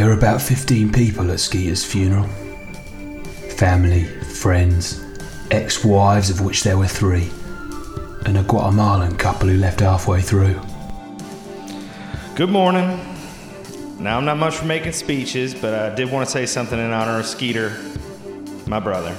There were about 15 people at Skeeter's funeral. Family, friends, ex wives, of which there were three, and a Guatemalan couple who left halfway through. Good morning. Now, I'm not much for making speeches, but I did want to say something in honor of Skeeter, my brother.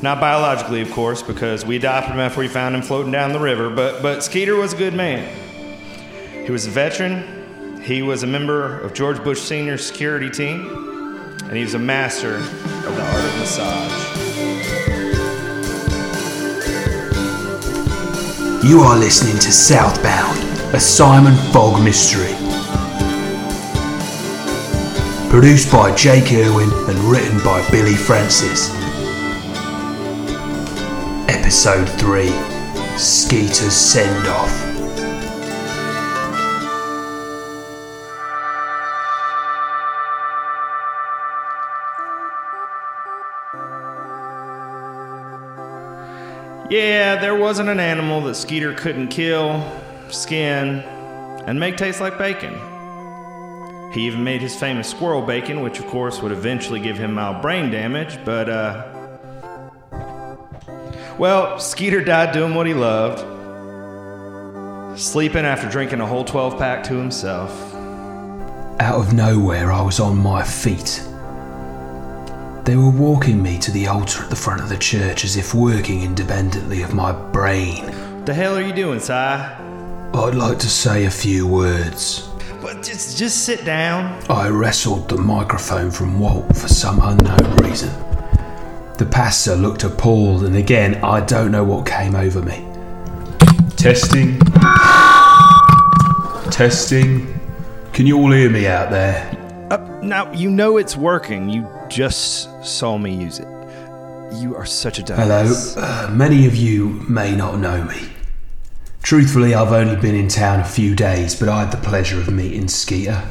Not biologically, of course, because we adopted him after we found him floating down the river, but, but Skeeter was a good man. He was a veteran, he was a member of George Bush Sr.'s security team, and he was a master of the art of massage. You are listening to Southbound, a Simon Fogg mystery. Produced by Jake Irwin and written by Billy Francis. Episode 3 Skeeter's Send Off. Yeah, there wasn't an animal that Skeeter couldn't kill, skin, and make taste like bacon. He even made his famous squirrel bacon, which of course would eventually give him mild brain damage, but uh. Well, Skeeter died doing what he loved, sleeping after drinking a whole 12 pack to himself. Out of nowhere, I was on my feet. They were walking me to the altar at the front of the church as if working independently of my brain. The hell are you doing, Si? I'd like to say a few words. But just just sit down. I wrestled the microphone from Walt for some unknown reason. The pastor looked appalled, and again, I don't know what came over me. Testing. Testing. Can you all hear me out there? Uh, now you know it's working. You just saw me use it. You are such a Hello. dumbass. Uh, many of you may not know me. Truthfully, I've only been in town a few days, but I had the pleasure of meeting Skeeter.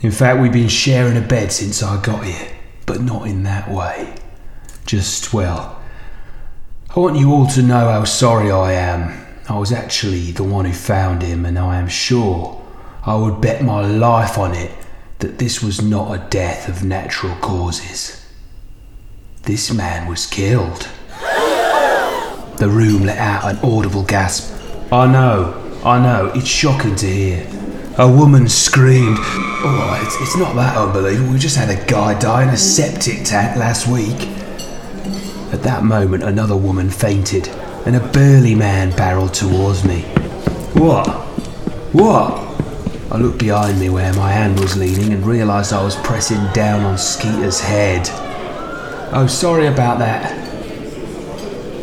In fact, we've been sharing a bed since I got here, but not in that way. Just, well, I want you all to know how sorry I am. I was actually the one who found him, and I am sure I would bet my life on it that this was not a death of natural causes. This man was killed. The room let out an audible gasp. I know, I know, it's shocking to hear. A woman screamed. Oh, it's, it's not that unbelievable. We just had a guy die in a septic tank last week. At that moment, another woman fainted, and a burly man barreled towards me. What? What? I looked behind me where my hand was leaning and realised I was pressing down on Skeeter's head. Oh, sorry about that.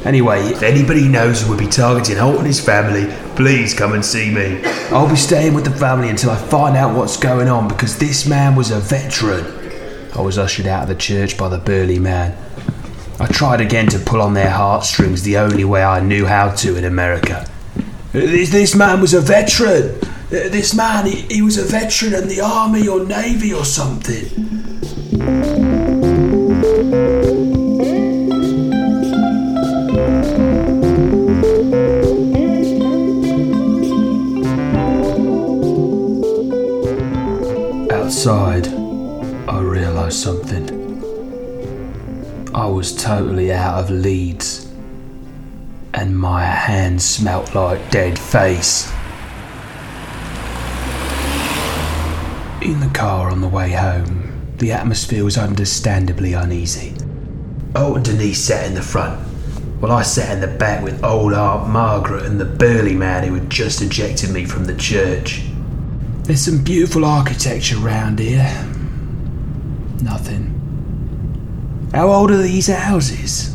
Anyway, if anybody knows who would be targeting Holt and his family, please come and see me. I'll be staying with the family until I find out what's going on because this man was a veteran. I was ushered out of the church by the burly man. I tried again to pull on their heartstrings the only way I knew how to in America. This, this man was a veteran. Uh, This man, he, he was a veteran in the army or navy or something. Outside, I realised something. I was totally out of leads, and my hand smelt like dead face. In the car on the way home, the atmosphere was understandably uneasy. Holt and Denise sat in the front, while I sat in the back with old Aunt Margaret and the burly man who had just ejected me from the church. There's some beautiful architecture round here. Nothing. How old are these houses?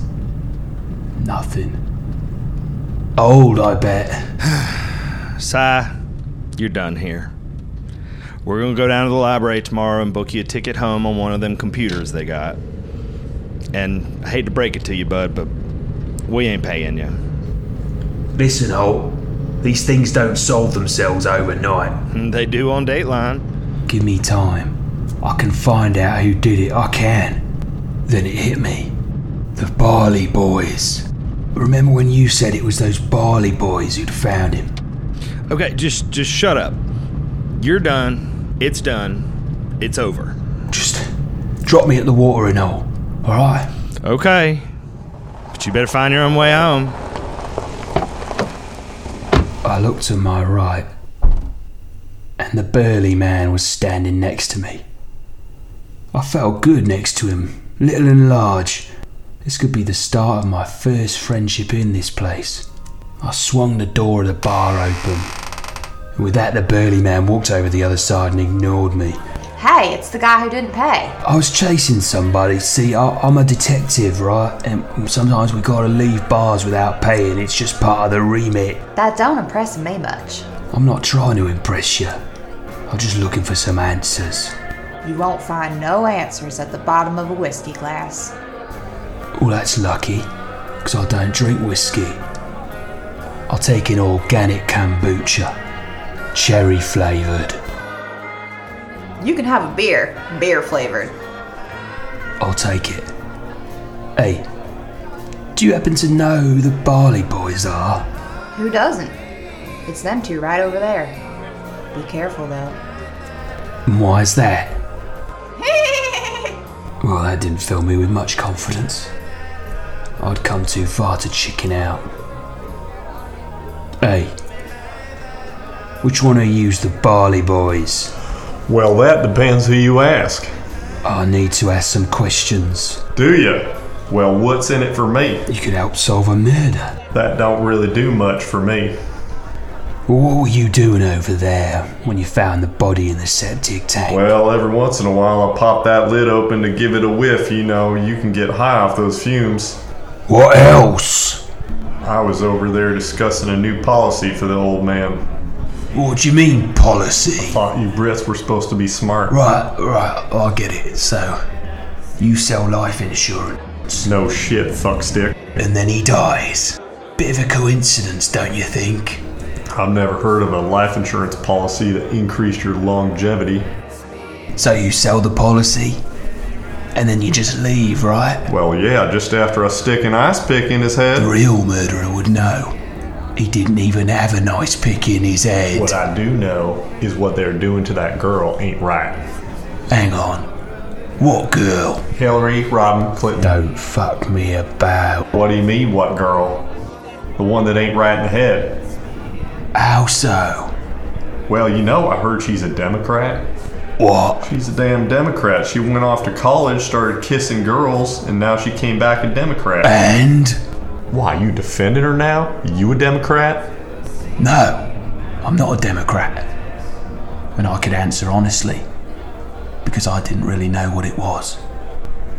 Nothing. Old, I bet. Si, you're done here. We're gonna go down to the library tomorrow and book you a ticket home on one of them computers they got. And I hate to break it to you, bud, but we ain't paying you. Listen, Holt. These things don't solve themselves overnight. Mm, they do on Dateline. Give me time. I can find out who did it. I can. Then it hit me. The Barley Boys. Remember when you said it was those Barley Boys who'd found him? Okay, just just shut up. You're done. It's done. it's over. Just drop me at the watering hole, alright? Okay. But you better find your own way home. I looked to my right, and the burly man was standing next to me. I felt good next to him, little and large. This could be the start of my first friendship in this place. I swung the door of the bar open, and with that, the burly man walked over the other side and ignored me. Hey, it's the guy who didn't pay. I was chasing somebody. See, I, I'm a detective, right? And sometimes we gotta leave bars without paying. It's just part of the remit. That don't impress me much. I'm not trying to impress you. I'm just looking for some answers. You won't find no answers at the bottom of a whiskey glass. Well, that's lucky, because I don't drink whiskey. I'll take an organic kombucha, cherry flavoured. You can have a beer, beer flavored. I'll take it. Hey, do you happen to know who the Barley Boys are? Who doesn't? It's them two right over there. Be careful though. And why's that? Well, that didn't fill me with much confidence. I'd come too far to chicken out. Hey, which one of you's the Barley Boys? Well, that depends who you ask. I need to ask some questions. Do you? Well, what's in it for me? You could help solve a murder. That don't really do much for me. Well, what were you doing over there when you found the body in the septic tank? Well, every once in a while I pop that lid open to give it a whiff. You know, you can get high off those fumes. what else? I was over there discussing a new policy for the old man. What do you mean, policy? I Thought you Brits were supposed to be smart. Right, right, oh, I get it. So, you sell life insurance, No shit, fuckstick. and then he dies. Bit of a coincidence, don't you think? I've never heard of a life insurance policy that increased your longevity. So you sell the policy, and then you just leave, right? Well, yeah, just after I stick an ice pick in his head. The real murderer would know. He didn't even have a nice pick in his head. What I do know is what they're doing to that girl ain't right. Hang on. What girl? Hillary Rodham Clinton. Don't fuck me about. What do you mean, what girl? The one that ain't right in the head. How so? Well, you know, I heard she's a Democrat. What? She's a damn Democrat. She went off to college, started kissing girls, and now she came back a Democrat. And? Why, you defending her now? You a Democrat? No, I'm not a Democrat. And I could answer honestly, because I didn't really know what it was.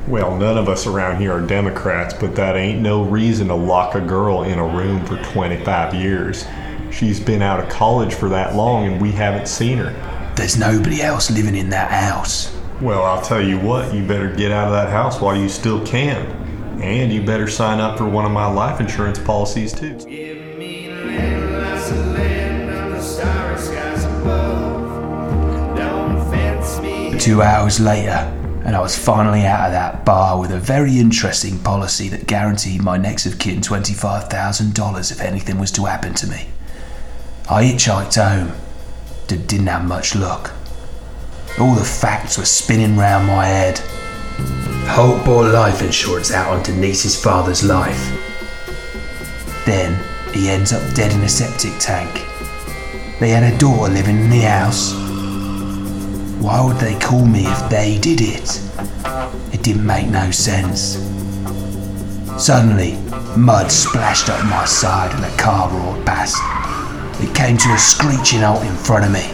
Well, none of us around here are Democrats, but that ain't no reason to lock a girl in a room for 25 years. She's been out of college for that long and we haven't seen her. There's nobody else living in that house. Well, I'll tell you what, you better get out of that house while you still can. And you better sign up for one of my life insurance policies too. Give me land, lots of land under starry skies above. Don't fence me. Two hours later, and I was finally out of that bar with a very interesting policy that guaranteed my next of kin $25,000 if anything was to happen to me. I hitchhiked home, d- didn't have much luck. All the facts were spinning round my head. Holt bought life insurance out on Denise's father's life. Then he ends up dead in a septic tank. They had a daughter living in the house. Why would they call me if they did it? It didn't make no sense. Suddenly, mud splashed up my side and a car roared past. It came to a screeching halt in front of me.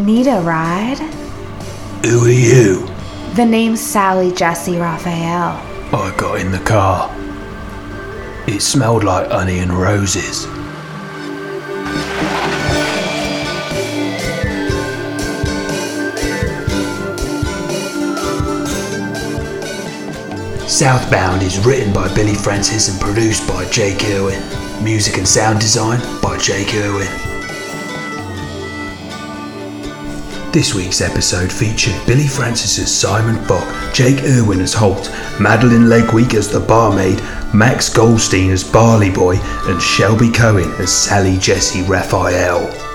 Need a ride? Who are you? The name's Sally Jessy Raphael. Oh, I got in the car. It smelled like honey and roses. Southbound is written by Billy Francis and produced by Jake Irwin. Music and sound design by Jake Irwin. This week's episode featured Billy Francis as Simon Fogg, Jake Irwin as Holt, Madeline Lakeweek as the barmaid, Max Goldstein as Barley Boy, and Shelby Cohen as Sally Jessy Raphael.